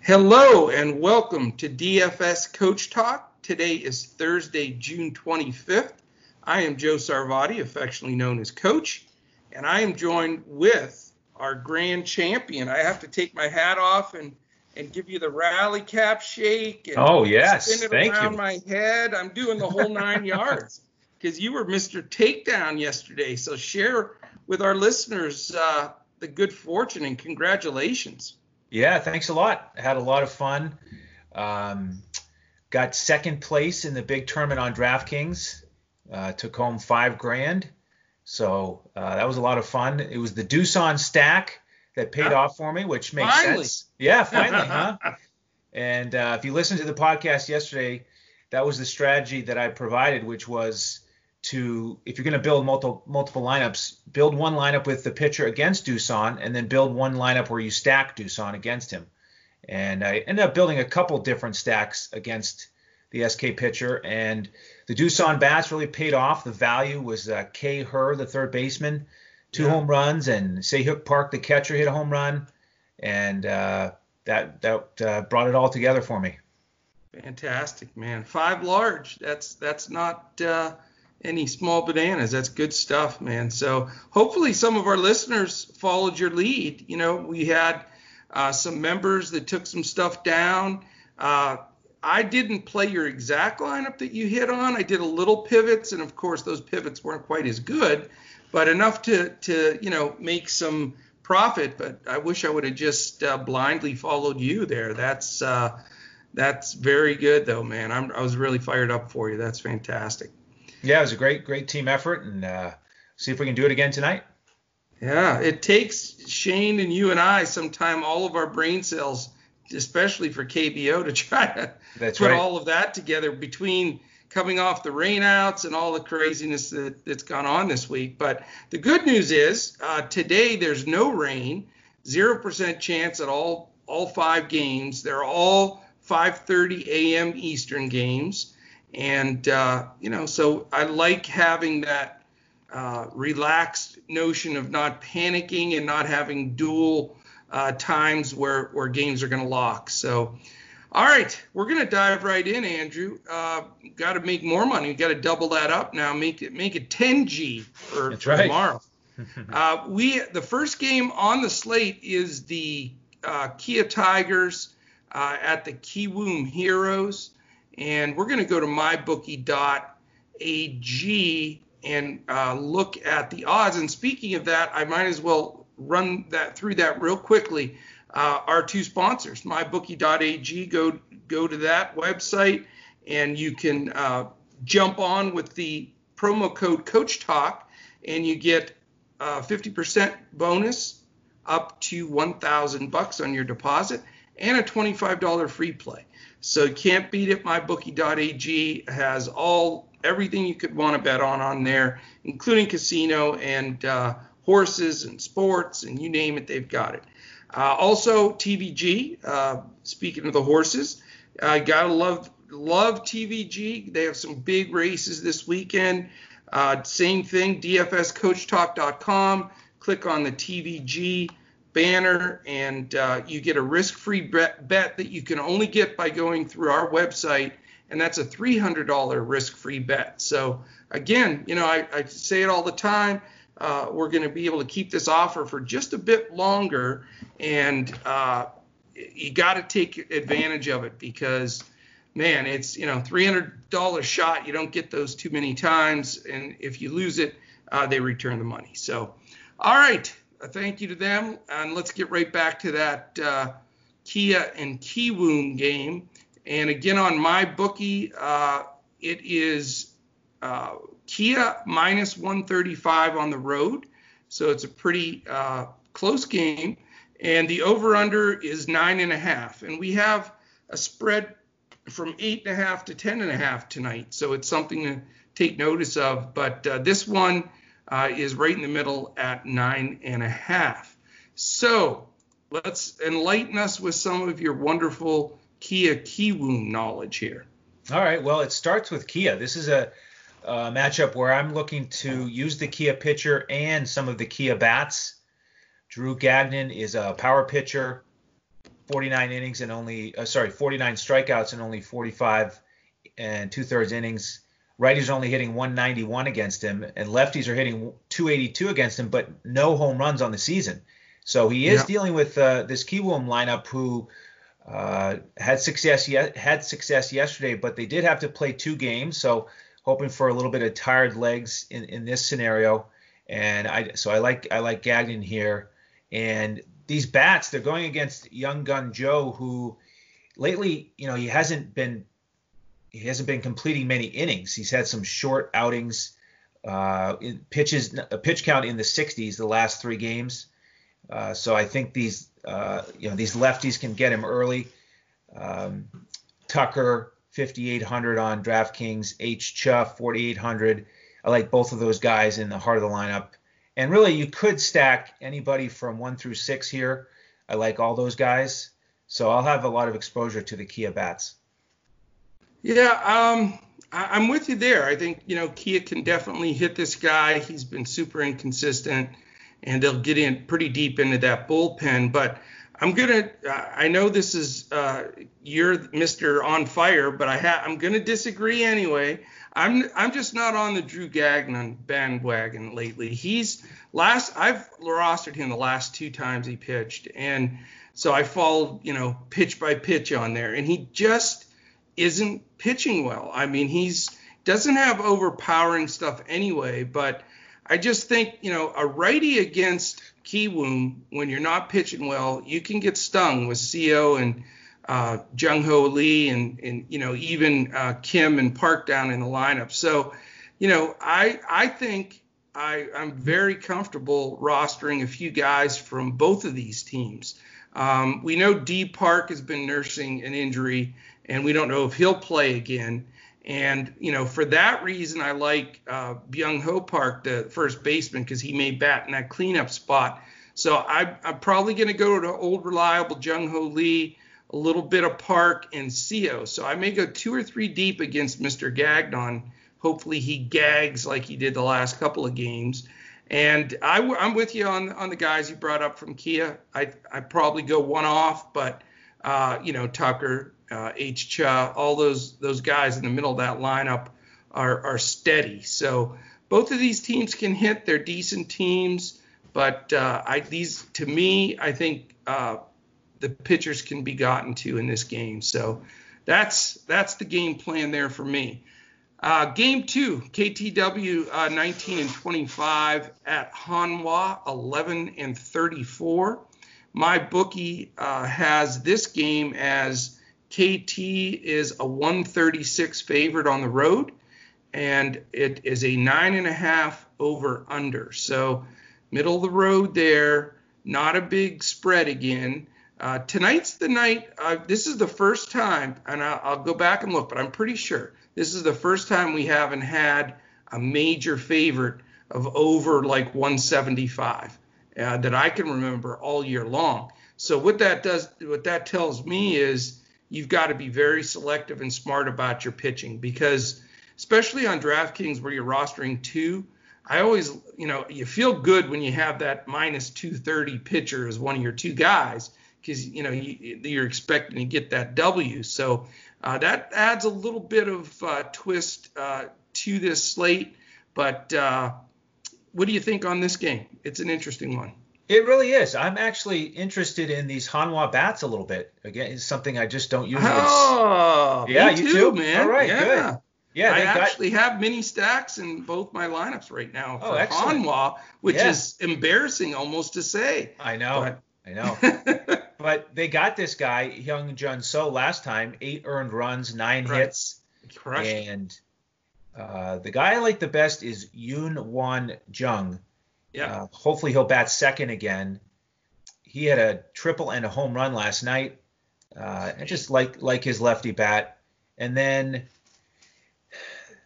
Hello and welcome to DFS Coach Talk. Today is Thursday, June 25th. I am Joe Sarvati, affectionately known as Coach, and I am joined with our grand champion. I have to take my hat off and and give you the rally cap shake. And oh yes, spin it thank around you. my head. I'm doing the whole nine yards because you were Mr. Takedown yesterday. So share with our listeners uh, the good fortune and congratulations. Yeah, thanks a lot. Had a lot of fun. Um, got second place in the big tournament on DraftKings. Uh, took home five grand. So uh, that was a lot of fun. It was the Doosan stack that paid Huh? off for me, which makes Finally. sense. Yeah, finally, huh? And uh, if you listened to the podcast yesterday, that was the strategy that I provided, which was to if you're going to build multiple multiple lineups, build one lineup with the pitcher against Doosan, and then build one lineup where you stack Doosan against him. And I ended up building a couple different stacks against the SK pitcher, and the Doosan bats really paid off. The value was uh, K. Herr, the third baseman, two Yeah. home runs, and Se-Hyuk Park, the catcher, hit a home run, and uh, that that uh, brought it all together for me. Fantastic, man. Five large. That's that's not uh, any small bananas. That's good stuff, man. So hopefully some of our listeners followed your lead. You know, we had uh, some members that took some stuff down. Uh, I didn't play your exact lineup that you hit on. I did a little pivots, and of course those pivots weren't quite as good, but enough to to you know make some profit. But I wish I would have just uh, blindly followed you there. That's uh, that's very good though, man. I'm, I was really fired up for you. That's fantastic. Yeah, it was a great great team effort, and uh, see if we can do it again tonight. Yeah, it takes Shane and you and I sometime all of our brain cells, especially for KBO, to try to That's put right. all of that together between coming off the rainouts and all the craziness that, that's gone on this week. But the good news is uh, today there's no rain, zero percent chance at all all five games. They're all 5:30 a.m. Eastern games, and uh, you know, so I like having that uh, relaxed notion of not panicking and not having dual uh, times where where games are going to lock. So. All right, we're gonna dive right in, Andrew. Uh, got to make more money. Got to double that up now. Make it make it 10G for, for right. tomorrow. uh, we the first game on the slate is the uh, Kia Tigers uh, at the Kiwoom Heroes, and we're gonna go to mybookie.ag and uh, look at the odds. And speaking of that, I might as well run that through that real quickly uh, our two sponsors, mybookie.ag. Go go to that website, and you can uh, jump on with the promo code Coach Talk, and you get uh, 50% bonus up to 1,000 bucks on your deposit, and a $25 free play. So can't beat it. MyBookie.ag has all everything you could want to bet on on there, including casino and uh, horses and sports and you name it, they've got it. Uh, also, TVG. Uh, speaking of the horses, I gotta love love TVG. They have some big races this weekend. Uh, same thing, DFSCoachTalk.com. Click on the TVG banner, and uh, you get a risk-free bet, bet that you can only get by going through our website, and that's a $300 risk-free bet. So again, you know, I, I say it all the time. Uh, we're going to be able to keep this offer for just a bit longer, and uh, you got to take advantage of it because, man, it's you know $300 shot. You don't get those too many times, and if you lose it, uh, they return the money. So, all right, a thank you to them, and let's get right back to that uh, Kia and Kiwoom game. And again, on my bookie, uh, it is uh, Kia minus 135 on the road, so it's a pretty uh, close game. And the over/under is nine and a half, and we have a spread from eight and a half to ten and a half tonight, so it's something to take notice of. But uh, this one uh, is right in the middle at nine and a half. So let's enlighten us with some of your wonderful Kia Kiwoom knowledge here. All right. Well, it starts with Kia. This is a, matchup where I'm looking to use the Kia pitcher and some of the Kia bats. Drew Gagnon is a power pitcher. 49 innings and only uh, sorry 49 strikeouts and only 45 and two thirds innings. Righties are only hitting 191 against him, and lefties are hitting 282 against him, but no home runs on the season. So he is yeah. dealing with uh, this Kiwoom lineup who uh, had success ye- had success yesterday, but they did have to play two games. So hoping for a little bit of tired legs in, in this scenario. And I so I like I like Gagnon here. And these bats, they're going against young gun Joe, who lately, you know, he hasn't been he hasn't been completing many innings. He's had some short outings, uh, pitches a pitch count in the 60s the last three games. Uh, so I think these uh, you know these lefties can get him early. Um, Tucker 5800 on DraftKings, H Chuff 4800. I like both of those guys in the heart of the lineup. And really, you could stack anybody from one through six here. I like all those guys. So I'll have a lot of exposure to the Kia bats. Yeah, um, I, am with you there. I think you know Kia can definitely hit this guy. He's been super inconsistent, and they'll get in pretty deep into that bullpen. But I'm gonna. I know this is uh, you're Mr. On Fire, but I ha- I'm gonna disagree anyway. I'm I'm just not on the Drew Gagnon bandwagon lately. He's last I've rostered him the last two times he pitched, and so I followed you know pitch by pitch on there, and he just isn't pitching well. I mean he's doesn't have overpowering stuff anyway, but I just think you know a righty against Kiwoom when you're not pitching well, you can get stung with Seo and uh, Jung Ho Lee and and you know even uh, Kim and Park down in the lineup. So, you know, I I think I I'm very comfortable rostering a few guys from both of these teams. Um, we know D Park has been nursing an injury, and we don't know if he'll play again. And you know, for that reason, I like uh, Byung Ho Park, the first baseman, because he may bat in that cleanup spot. So I, I'm probably going to go to old reliable Jung Ho Lee a little bit of Park and Seo. So I may go two or three deep against Mr. Gagnon. Hopefully he gags like he did the last couple of games. And I, am with you on on the guys you brought up from Kia. I I probably go one off, but uh, you know Tucker, uh, H Cha, all those those guys in the middle of that lineup are are steady. So both of these teams can hit. They're decent teams, but uh, I these to me I think uh, the pitchers can be gotten to in this game. So that's that's the game plan there for me. Uh, game two, KTW uh, 19 and 25 at Hanwha 11 and 34. My bookie uh, has this game as KT is a 136 favorite on the road, and it is a nine and a half over under. So middle of the road there, not a big spread again. Uh, tonight's the night. Uh, this is the first time, and I'll, I'll, go back and look, but I'm pretty sure this is the first time we haven't had a major favorite of over like 175 uh, that I can remember all year long. So what that does, what that tells me is you've got to be very selective and smart about your pitching because, especially on DraftKings where you're rostering two. I always, you know, you feel good when you have that minus 230 pitcher as one of your two guys because you know you, are expecting to get that W. So uh, that adds a little bit of uh, twist uh, to this slate. But uh, what do you think on this game? It's an interesting one. It really is. I'm actually interested in these Hanwha bats a little bit. Again, it's something I just don't usually. Oh, yeah, too, you too, man. All right, yeah. good. Yeah, I actually got... have mini stacks in both my lineups right now for oh, Hanwha, which yeah. is embarrassing almost to say. I know. But... I know. but they got this guy Hyun Jin So last time, eight earned runs, nine right. hits, Crushed. and uh, the guy I like the best is Yoon Won Jung. Yeah. Uh, hopefully he'll bat second again. He had a triple and a home run last night. Uh, just like like his lefty bat. And then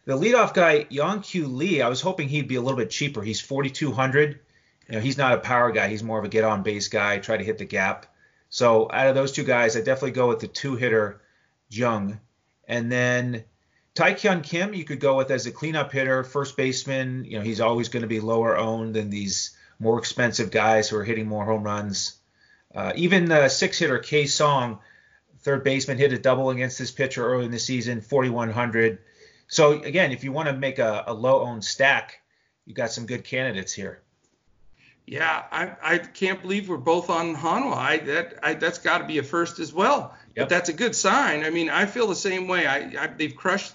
the leadoff guy, Kyu Lee, I was hoping he'd be a little bit cheaper. He's 4,200. You know, he's not a power guy. He's more of a get on base guy, try to hit the gap. So out of those two guys, I definitely go with the two hitter Jung. And then Taekwon Kim, you could go with as a cleanup hitter, first baseman. You know, he's always going to be lower owned than these more expensive guys who are hitting more home runs. Uh, even the six hitter K Song, third baseman, hit a double against this pitcher early in the season, 4,100. So again, if you want to make a, a low owned stack, you got some good candidates here. Yeah, I, I can't believe we're both on Hanwha. I, that I, that's got to be a first as well. Yep. But that's a good sign. I mean, I feel the same way. I, I they've crushed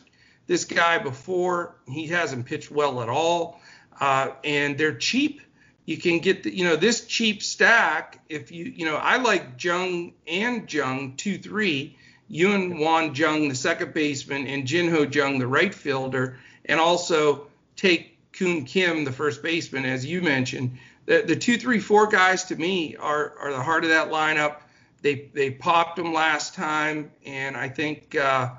this guy before. He hasn't pitched well at all, uh, and they're cheap. You can get the, you know this cheap stack if you you know I like Jung and Jung two three. Yun Wan Jung, the second baseman, and Jin Ho Jung, the right fielder, and also take Koon Kim, the first baseman, as you mentioned the, the two, three, four guys to me are, are the heart of that lineup. They they popped them last time, and I think uh,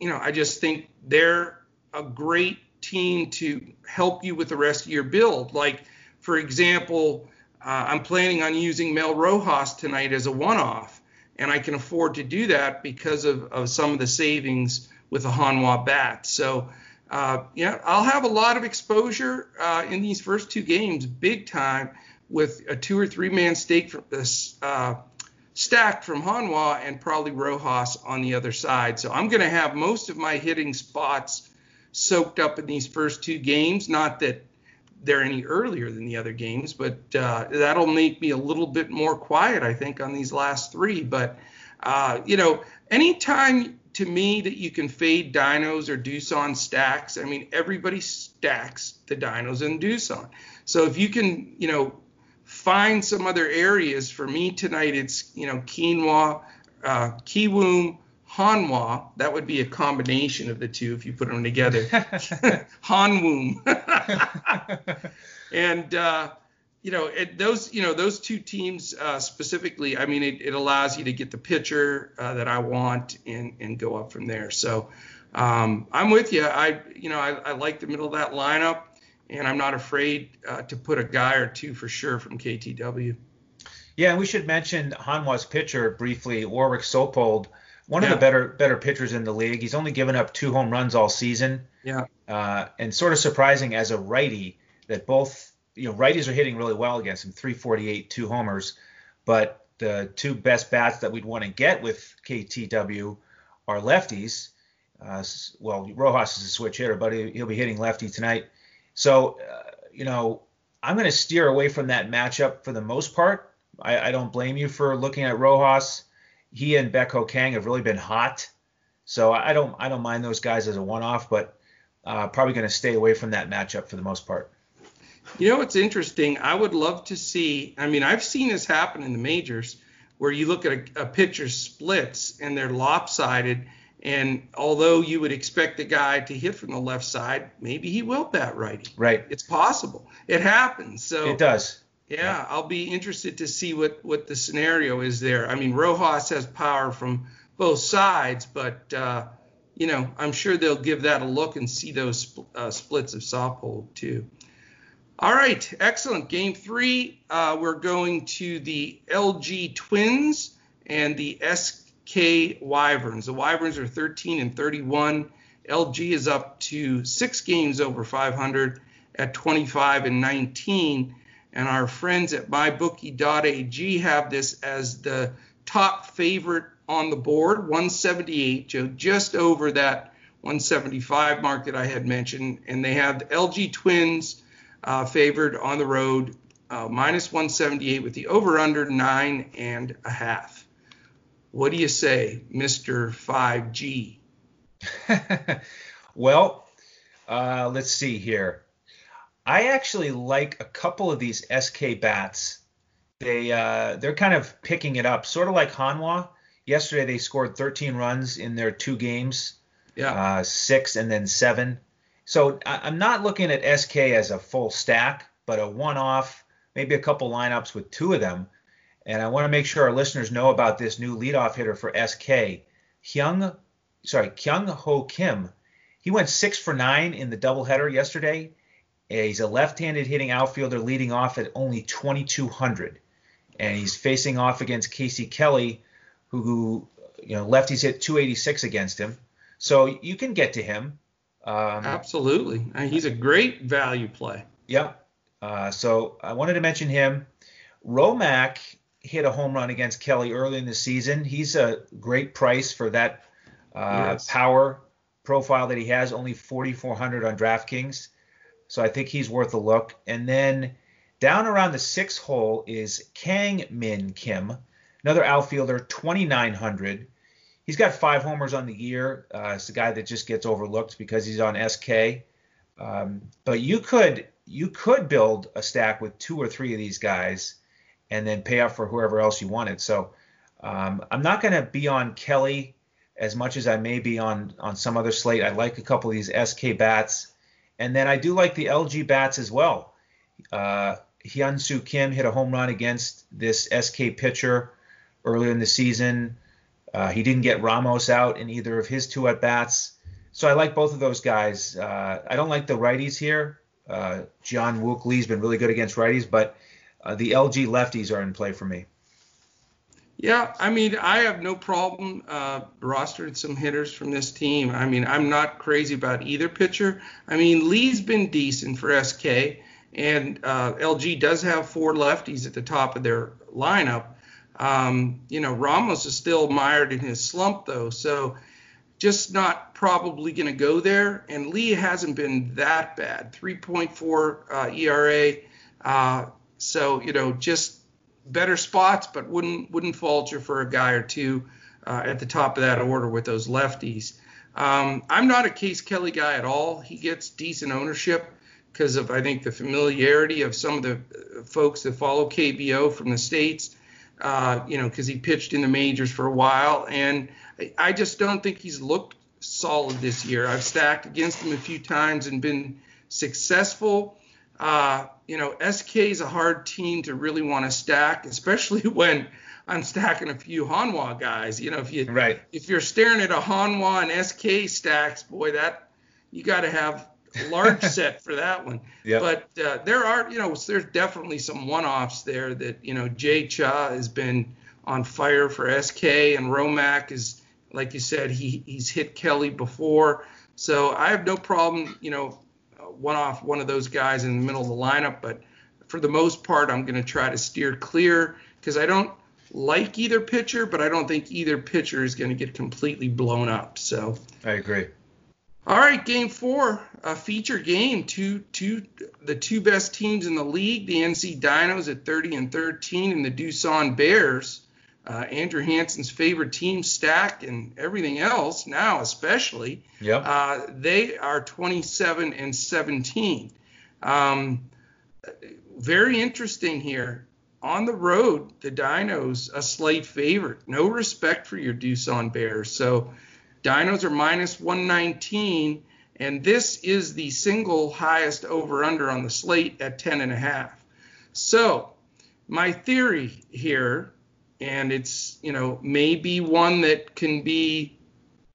you know I just think they're a great team to help you with the rest of your build. Like for example, uh, I'm planning on using Mel Rojas tonight as a one-off, and I can afford to do that because of, of some of the savings with the Hanwha bat. So uh, yeah, I'll have a lot of exposure uh, in these first two games, big time, with a two or three man stake from this uh, stacked from Hanwha and probably Rojas on the other side. So I'm going to have most of my hitting spots soaked up in these first two games. Not that they're any earlier than the other games, but uh, that'll make me a little bit more quiet, I think, on these last three. But uh, you know, anytime to me that you can fade Dinos or Doosan stacks. I mean, everybody stacks the Dinos and Doosan. So if you can, you know, find some other areas for me tonight, it's you know quinoa, uh, kiwoom, hanwha. That would be a combination of the two if you put them together. hanwoom. and uh, you know, it, those you know those two teams uh, specifically. I mean, it, it, allows you to get the pitcher uh, that I want and and go up from there. So um, I'm with you. I you know I, I, like the middle of that lineup, and I'm not afraid uh, to put a guy or two for sure from KTW. Yeah, and we should mention Hanwha's pitcher briefly, Warwick Saupold, one yeah. of the better better pitchers in the league. He's only given up two home runs all season. Yeah. Uh, and sort of surprising as a righty that both you know, righties are hitting really well against him, 348, two homers. But the two best bats that we'd want to get with KTW are lefties. Uh, well, Rojas is a switch hitter, but he'll be hitting lefty tonight. So, uh, you know, I'm going to steer away from that matchup for the most part. I, I, don't blame you for looking at Rojas. He and Baek Ho Kang have really been hot, so I don't I don't mind those guys as a one-off, but uh, probably going to stay away from that matchup for the most part. You know what's interesting? I would love to see. I mean, I've seen this happen in the majors where you look at a, a pitcher splits and they're lopsided. And although you would expect the guy to hit from the left side, maybe he will bat righty. Right. It's possible. It happens. So it does. Yeah, yeah, I'll be interested to see what what the scenario is there. I mean, Rojas has power from both sides, but uh, you know, I'm sure they'll give that a look and see those uh, splits of Saupold too. All right, excellent. Game three, uh, we're going to the LG Twins and the SK Wyverns. The Wyverns are 13 and 31. LG is up to six games over 500 at 25 and 19. And our friends at mybookie.ag have this as the top favorite on the board, 178, Joe, just over that 175 mark that I had mentioned. And they have the LG Twins uh, favored on the road, uh, minus 178 with the over under nine and a half. What do you say, Mr. 5G? well, uh, let's see here. I actually like a couple of these SK bats. They uh, they're kind of picking it up, sort of like Hanwha. Yesterday they scored 13 runs in their two games. Yeah. Uh, six and then seven. So I'm not looking at SK as a full stack, but a one-off, maybe a couple lineups with two of them. And I want to make sure our listeners know about this new leadoff hitter for SK, Hyung, sorry, Kyung Ho Kim. He went six for nine in the doubleheader yesterday. He's a left-handed hitting outfielder leading off at only 2,200, and he's facing off against Casey Kelly, who, you know, lefties hit 286 against him. So you can get to him. Um, Absolutely. He's a great value play. Yeah. Uh, so I wanted to mention him. Romak hit a home run against Kelly early in the season. He's a great price for that uh, yes. power profile that he has, only 4,400 on DraftKings. So I think he's worth a look. And then down around the sixth hole is Kang Min Kim, another outfielder, 2,900. He's got five homers on the year. Uh, it's a guy that just gets overlooked because he's on SK. Um, but you could you could build a stack with two or three of these guys and then pay up for whoever else you wanted. So um, I'm not going to be on Kelly as much as I may be on on some other slate. I like a couple of these SK bats, and then I do like the LG bats as well. Uh, Hyun Kim hit a home run against this SK pitcher earlier in the season. Uh, he didn't get Ramos out in either of his two at bats. So I like both of those guys. Uh, I don't like the righties here. Uh, John Wook Lee's been really good against righties, but uh, the LG lefties are in play for me. Yeah, I mean, I have no problem uh, rostering some hitters from this team. I mean, I'm not crazy about either pitcher. I mean, Lee's been decent for SK, and uh, LG does have four lefties at the top of their lineup. Um, you know, Ramos is still mired in his slump, though, so just not probably going to go there. And Lee hasn't been that bad, 3.4 uh, ERA. So you know, just better spots, but wouldn't wouldn't falter for a guy or two uh, at the top of that order with those lefties. Um, I'm not a Case Kelly guy at all. He gets decent ownership because of I think the familiarity of some of the uh, folks that follow KBO from the states. Uh, you know, because he pitched in the majors for a while, and I just don't think he's looked solid this year. I've stacked against him a few times and been successful. Uh, you know, SK is a hard team to really want to stack, especially when I'm stacking a few Hanwha guys. You know, if you right. if you're staring at a Hanwha and SK stacks, boy, that you got to have a large set for that one. Yep. But uh, there are, you know, there's definitely some one-offs there that you know Jay Cha has been on fire for SK and Romak is, like you said, he he's hit Kelly before. So I have no problem, you know, one off one of those guys in the middle of the lineup, but for the most part, I'm going to try to steer clear because I don't like either pitcher, but I don't think either pitcher is going to get completely blown up. So I agree. All right, game four, a feature game. Two, two, the two best teams in the league, the NC Dinos at 30 and 13, and the Doosan Bears uh, Andrew Hansen's favorite team stack and everything else now, especially. Yep. Uh, they are 27 and 17. Um, very interesting here. On the road, the Dinos a slight favorite. No respect for your Doosan Bears. So Dinos are minus 119, and this is the single highest over under on the slate at 10 and a half. So my theory here and it's you know maybe one that can be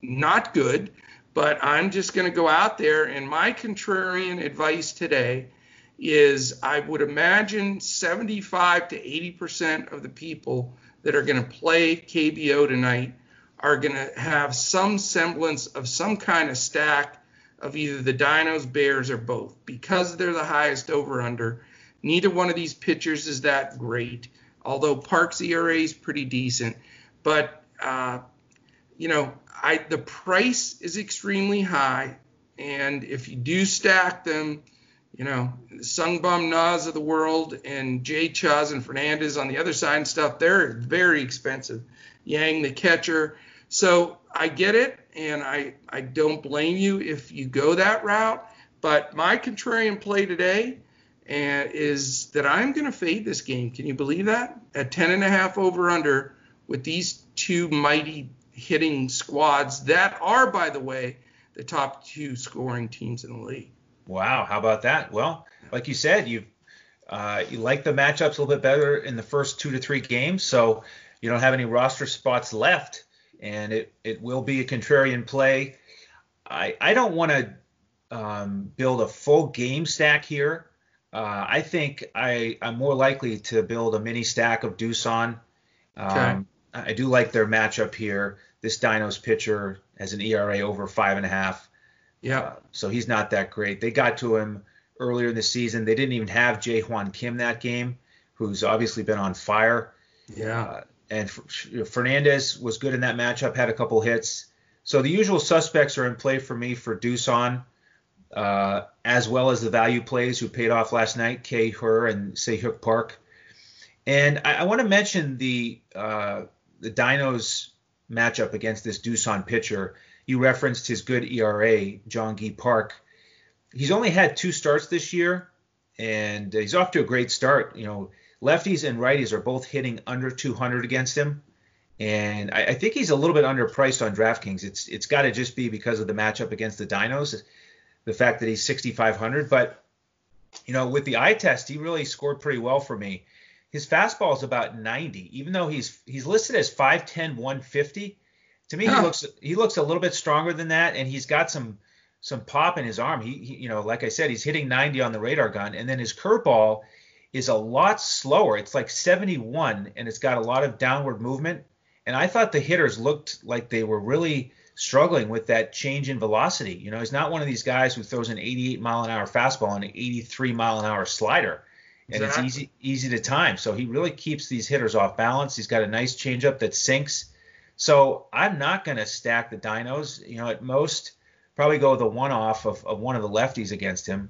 not good but i'm just going to go out there and my contrarian advice today is i would imagine 75 to 80 percent of the people that are going to play kbo tonight are going to have some semblance of some kind of stack of either the dinos bears or both because they're the highest over under neither one of these pitchers is that great although Park's ERA is pretty decent. But uh, you know, I the price is extremely high, and if you do stack them, you know, Sungbum Nas of the world and Jay Chaz and Fernandez on the other side and stuff, they're very expensive. Yang the catcher. So I get it, and I I don't blame you if you go that route. But my contrarian play today and is that I'm going to fade this game. Can you believe that? At 10 and a half over under with these two mighty hitting squads that are, by the way, the top two scoring teams in the league. Wow, how about that? Well, like you said, you uh, you like the matchups a little bit better in the first two to three games, so you don't have any roster spots left, and it it will be a contrarian play. I I don't want to um, build a full game stack here. Uh, I think I, I'm more likely to build a mini stack of Doosan. Um, okay. I do like their matchup here. This Dinos pitcher has an ERA over five and a half. Yeah. Uh, so he's not that great. They got to him earlier in the season. They didn't even have Jae Hwan Kim that game, who's obviously been on fire. Yeah. Uh, and Fernandez was good in that matchup, had a couple hits. So the usual suspects are in play for me for Doosan, uh, as well as the value plays who paid off last night, K. Her and Se-Hyuk Park. And I, I want to mention the uh, the Dinos matchup against this Doosan pitcher. You referenced his good ERA, Jong Gi Park. He's only had two starts this year, and he's off to a great start. You know, lefties and righties are both hitting under 200 against him, and I, I think he's a little bit underpriced on DraftKings. It's it's got to just be because of the matchup against the Dinos, the fact that he's 6,500. But you know, with the eye test, he really scored pretty well for me. His fastball is about 90, even though he's he's listed as 5'10", 150. To me, he looks he looks a little bit stronger than that, and he's got some some pop in his arm. He, he, you know, like I said, he's hitting 90 on the radar gun, and then his curveball is a lot slower. It's like 71, and it's got a lot of downward movement. And I thought the hitters looked like they were really struggling with that change in velocity. You know, he's not one of these guys who throws an 88 mile an hour fastball and an 83 mile an hour slider, and exactly. it's easy easy to time. So he really keeps these hitters off balance. He's got a nice changeup that sinks. So I'm not going to stack the dinos. You know, at most probably go the one off of, of one of the lefties against him.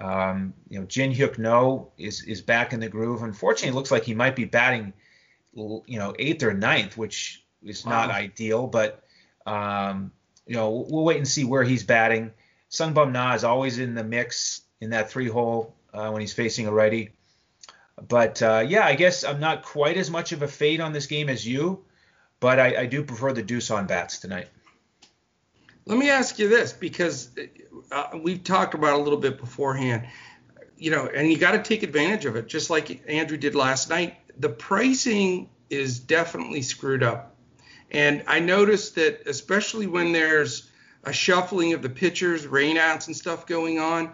Um, you know, Jin Hyuk No is is back in the groove. Unfortunately, it looks like he might be batting, you know, eighth or ninth, which is wow. not ideal. But um, you know, we'll wait and see where he's batting. Sungbum Na is always in the mix in that three hole uh, when he's facing a righty. But uh, yeah, I guess I'm not quite as much of a fade on this game as you, but I, I do prefer the Doosan bats tonight. Let me ask you this because uh, we've talked about a little bit beforehand, you know, and you got to take advantage of it, just like Andrew did last night. The pricing is definitely screwed up. And I noticed that, especially when there's a shuffling of the pitchers, rainouts, and stuff going on,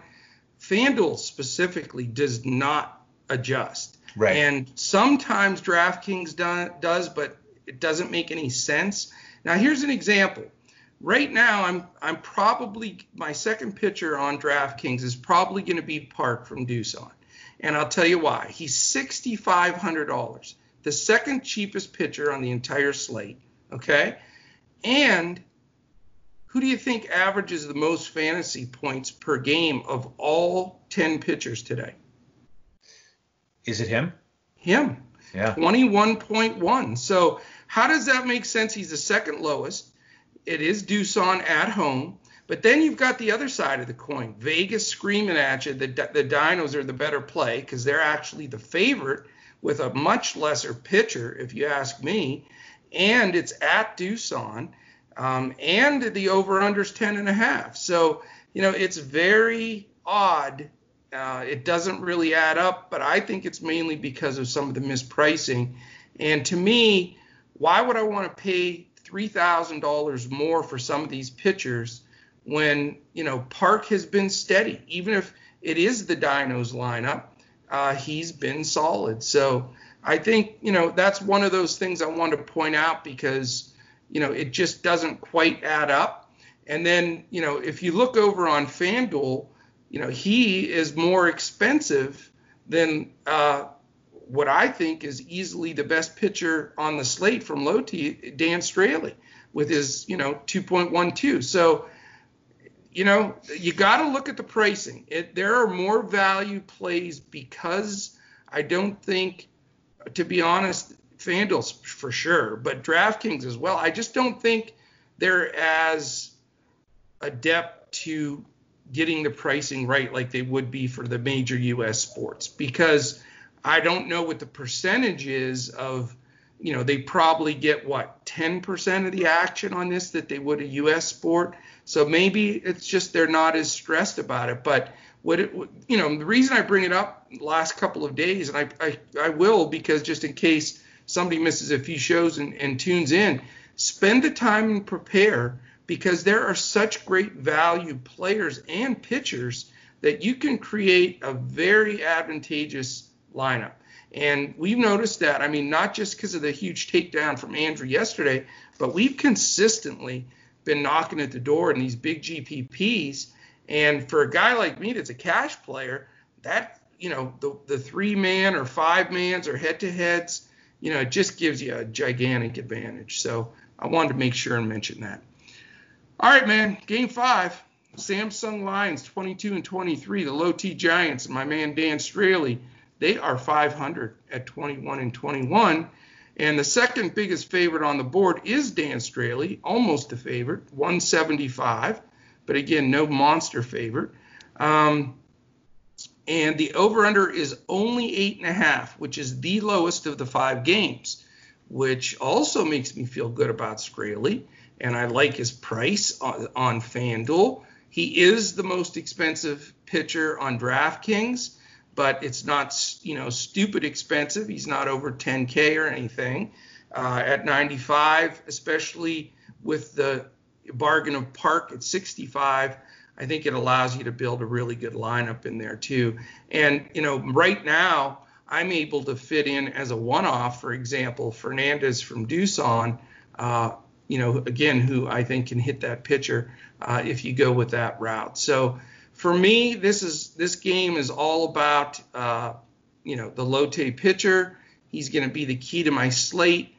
FanDuel specifically does not adjust. Right. And sometimes DraftKings do, does, but it doesn't make any sense. Now, here's an example right now I'm I'm probably my second pitcher on DraftKings is probably going to be Park from Doosan. And I'll tell you why. He's $6500. The second cheapest pitcher on the entire slate, okay? And who do you think averages the most fantasy points per game of all 10 pitchers today? Is it him? Him. Yeah. 21.1. So, how does that make sense? He's the second lowest it is Doosan at home. But then you've got the other side of the coin. Vegas screaming at you that the Dinos are the better play because they're actually the favorite with a much lesser pitcher, if you ask me. And it's at Doosan. Um, and the over-under is 10 and a half. So, you know, it's very odd. Uh, it doesn't really add up, but I think it's mainly because of some of the mispricing. And to me, why would I want to pay $3,000 more for some of these pitchers when, you know, Park has been steady. Even if it is the Dinos lineup, uh, he's been solid. So I think, you know, that's one of those things I want to point out because, you know, it just doesn't quite add up. And then, you know, if you look over on FanDuel, you know, he is more expensive than uh, what I think is easily the best pitcher on the slate from Lotte, Dan Straily, with his, you know, 2.12. So, you know, you got to look at the pricing. It, there are more value plays because I don't think, to be honest, FanDuel's for sure, but DraftKings as well. I just don't think they're as adept to getting the pricing right like they would be for the major U.S. sports because I don't know what the percentage is of, you know, they probably get what 10% of the action on this that they would a U.S. sport. So maybe it's just they're not as stressed about it. But what it, you know, the reason I bring it up last couple of days, and I, I, I will because just in case somebody misses a few shows and, and tunes in, spend the time and prepare because there are such great value players and pitchers that you can create a very advantageous lineup. And we've noticed that, I mean, not just because of the huge takedown from Andrew yesterday, but we've consistently been knocking at the door in these big GPPs. And for a guy like me that's a cash player, that, you know, the, the three man or five mans or head to heads, you know, it just gives you a gigantic advantage. So I wanted to make sure and mention that. All right, man. Game five. Samsung Lions 22 and 23. The Lotte Giants and my man Dan Straily, they are 500 at 21 and 21. And the second biggest favorite on the board is Dan Straily, almost a favorite, 175, but again, no monster favorite. Um, and the over under is only eight and a half, which is the lowest of the five games, which also makes me feel good about Straily. And I like his price on, on FanDuel. He is the most expensive pitcher on DraftKings but it's not you know stupid expensive. He's not over 10k or anything. Uh, at 95, especially with the bargain of Park at 65, I think it allows you to build a really good lineup in there too. And you know, right now I'm able to fit in as a one-off, for example, Fernandez from Doosan. Uh, you know, again, who I think can hit that pitcher uh, if you go with that route. So for me, this is this game is all about uh, you know the Lotte pitcher. He's going to be the key to my slate.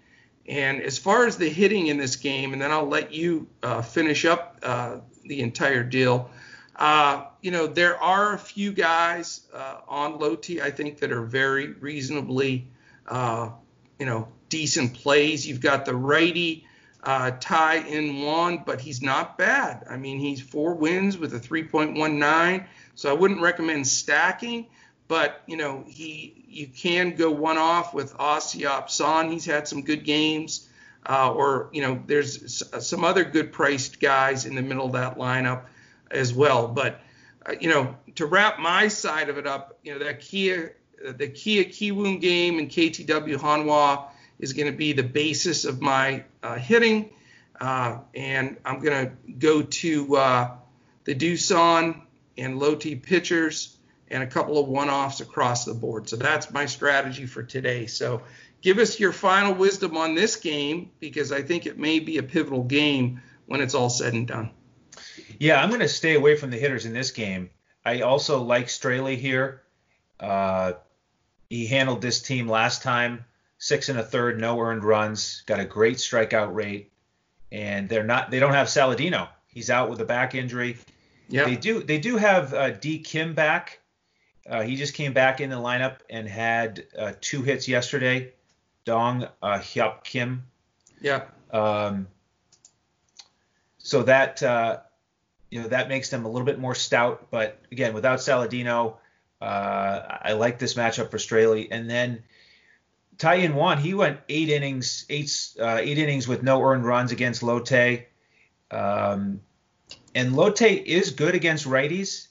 And as far as the hitting in this game, and then I'll let you uh, finish up uh, the entire deal. Uh, you know, there are a few guys uh, on Lotte I think that are very reasonably, uh, you know, decent plays. You've got the righty uh, Tae-in Won, but he's not bad. I mean, he's four wins with a 3.19, so I wouldn't recommend stacking. But you know, he you can go one off with Asiop Son. He's had some good games, uh, or you know, there's some other good priced guys in the middle of that lineup as well. But uh, you know, to wrap my side of it up, you know, that Kia, the Kia Kiwoom game and KTW Hanwha is going to be the basis of my uh, hitting. Uh, and I'm going to go to uh, the Doosan and Lotte pitchers and a couple of one offs across the board. So that's my strategy for today. So give us your final wisdom on this game because I think it may be a pivotal game when it's all said and done. Yeah, I'm going to stay away from the hitters in this game. I also like Straily here. Uh, he handled this team last time six and a third, no earned runs, got a great strikeout rate, and they're not they don't have Saladino. He's out with a back injury. Yeah. They do they do have uh, D Kim back. Uh, he just came back in the lineup and had uh, two hits yesterday. Dong uh, Hyup Kim. Yeah. Um, so that uh, you know that makes them a little bit more stout, but again, without Saladino, uh, I like this matchup for Straily. And then Taijuan Wallen, he went eight innings, eight uh, eight innings with no earned runs against Lotte. Um, and Lotte is good against righties,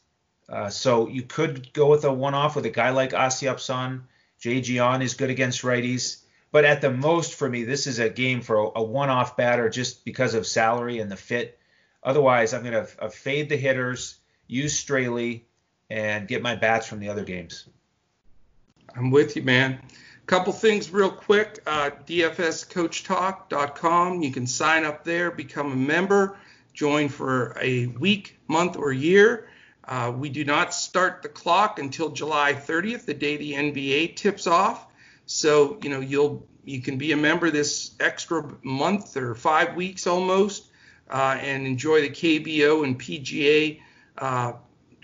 uh, so you could go with a one-off with a guy like Asiop Son. Jay Gian is good against righties, but at the most for me, this is a game for a, one-off batter just because of salary and the fit. Otherwise, I'm going to uh, fade the hitters, use Straily, and get my bats from the other games. I'm with you, man. Couple things real quick. Uh, DFSCoachTalk.com. You can sign up there, become a member, join for a week, month, or year. Uh, we do not start the clock until July 30th, the day the NBA tips off. So you know you'll you can be a member this extra month or five weeks almost, uh, and enjoy the KBO and PGA uh,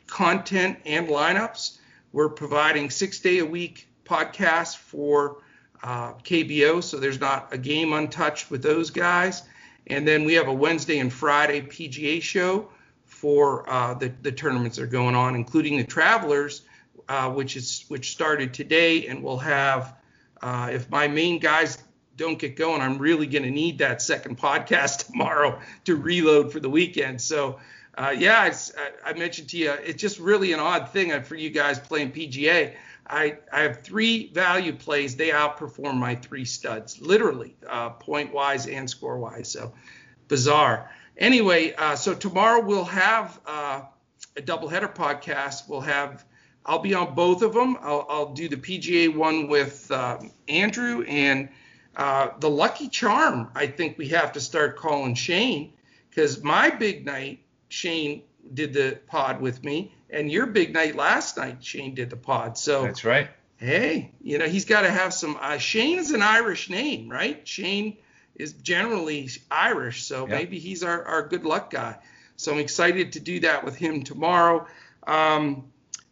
content and lineups. We're providing six day a week podcasts for uh, KBO, so there's not a game untouched with those guys. And then we have a Wednesday and Friday PGA show for uh, the, the tournaments that are going on, including the Travelers, uh, which is which started today, and we'll have uh, if my main guys don't get going, I'm really going to need that second podcast tomorrow to reload for the weekend. So. Uh, yeah, I, I mentioned to you, it's just really an odd thing for you guys playing PGA. I, I have three value plays. They outperform my three studs, literally, uh, point wise and score wise. So bizarre. Anyway, uh, so tomorrow we'll have uh, a doubleheader podcast. We'll have, I'll be on both of them. I'll, I'll do the PGA one with uh, Andrew and uh, the lucky charm. I think we have to start calling Shane because my big night, Shane did the pod with me and your big night last night, Shane did the pod. So that's right. Hey, you know he's got to have some. Uh, Shane is an Irish name, right? Shane is generally Irish, so maybe he's our, our good luck guy. So I'm excited to do that with him tomorrow. Um,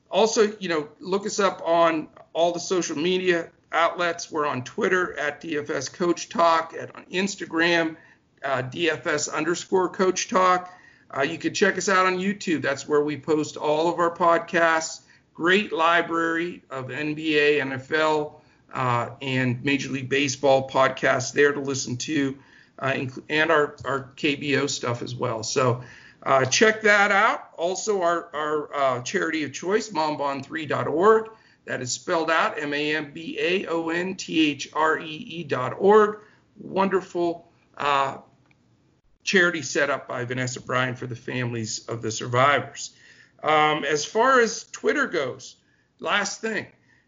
also, you know, look us up on all the social media outlets. We're on Twitter at DFS Coach Talk, at on Instagram, uh, DFS underscore Coach Talk. Uh, you can check us out on YouTube. That's where we post all of our podcasts. Great library of NBA, NFL, uh, and Major League Baseball podcasts there to listen to, uh, and our, our KBO stuff as well. So uh, check that out. Also, our, our uh, charity of choice, mambaon3.org. That is spelled out M A M B A O N T H R E E dot org. Wonderful uh, charity set up by Vanessa Bryant for the families of the survivors. Um, as far as Twitter goes, last thing,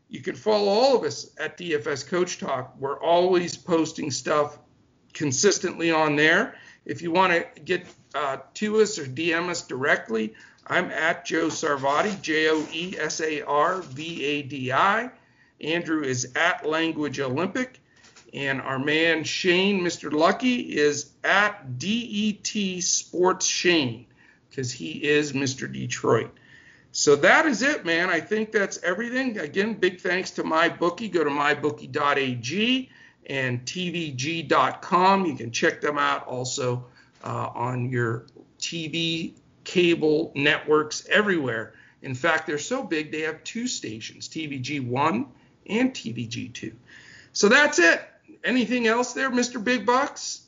you can follow all of us at DFS Coach Talk. We're always posting stuff consistently on there. If you want to get uh, to us or DM us directly, I'm at Joe Sarvadi, J O E S A R V A D I. Andrew is at Language Olympic. And our man Shane, Mr. Lucky, is at DET Sports Shane because he is Mr. Detroit. So that is it, man. I think that's everything. Again, big thanks to MyBookie. Go to mybookie.ag and tvg.com. You can check them out also uh, on your TV cable networks everywhere. In fact, they're so big they have two stations, TVG1 and TVG2. So that's it. Anything else there, Mr. Big Bucks?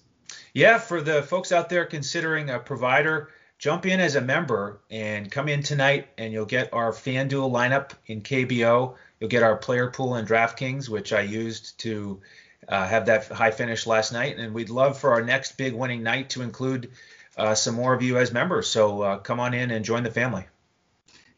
Yeah, for the folks out there considering a provider, jump in as a member and come in tonight and you'll get our FanDuel lineup in KBO. You'll get our player pool in DraftKings, which I used to uh, have that high finish last night. And we'd love for our next big winning night to include uh, some more of you as members. So uh, come on in and join the family.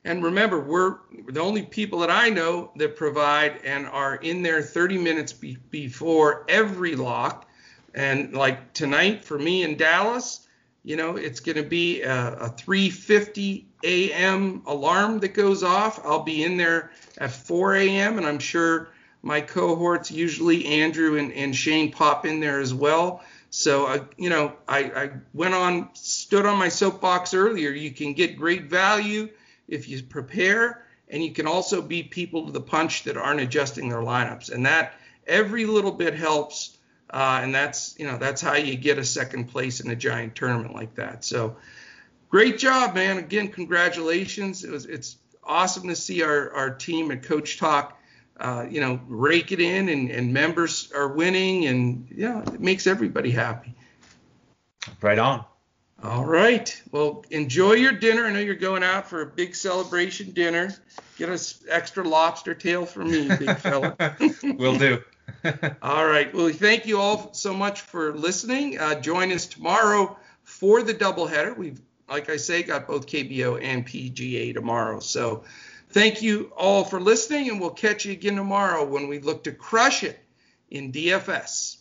And remember, we're the only people that I know that provide and are in there 30 minutes be- before every lock. And like tonight for me in Dallas, you know, it's going to be a, a 3:50 a.m. alarm that goes off. I'll be in there at 4 a.m. and I'm sure my cohorts, usually Andrew and, and Shane, pop in there as well. So, uh, you know, I, I went on, stood on my soapbox earlier. You can get great value if you prepare, and you can also beat people to the punch that aren't adjusting their lineups. And that every little bit helps. Uh, and that's, you know, that's how you get a second place in a giant tournament like that. So, great job, man. Again, congratulations. It was, it's awesome to see our, our team at Coach Talk uh, you know, rake it in and, and members are winning and yeah, it makes everybody happy. Right on. All right. Well, enjoy your dinner. I know you're going out for a big celebration dinner. Get us extra lobster tail for me, big fella. Will do. all right. Well, thank you all so much for listening. Uh, join us tomorrow for the doubleheader. We've, like I say, got both KBO and PGA tomorrow. So Thank you all for listening, and we'll catch you again tomorrow when we look to crush it in DFS.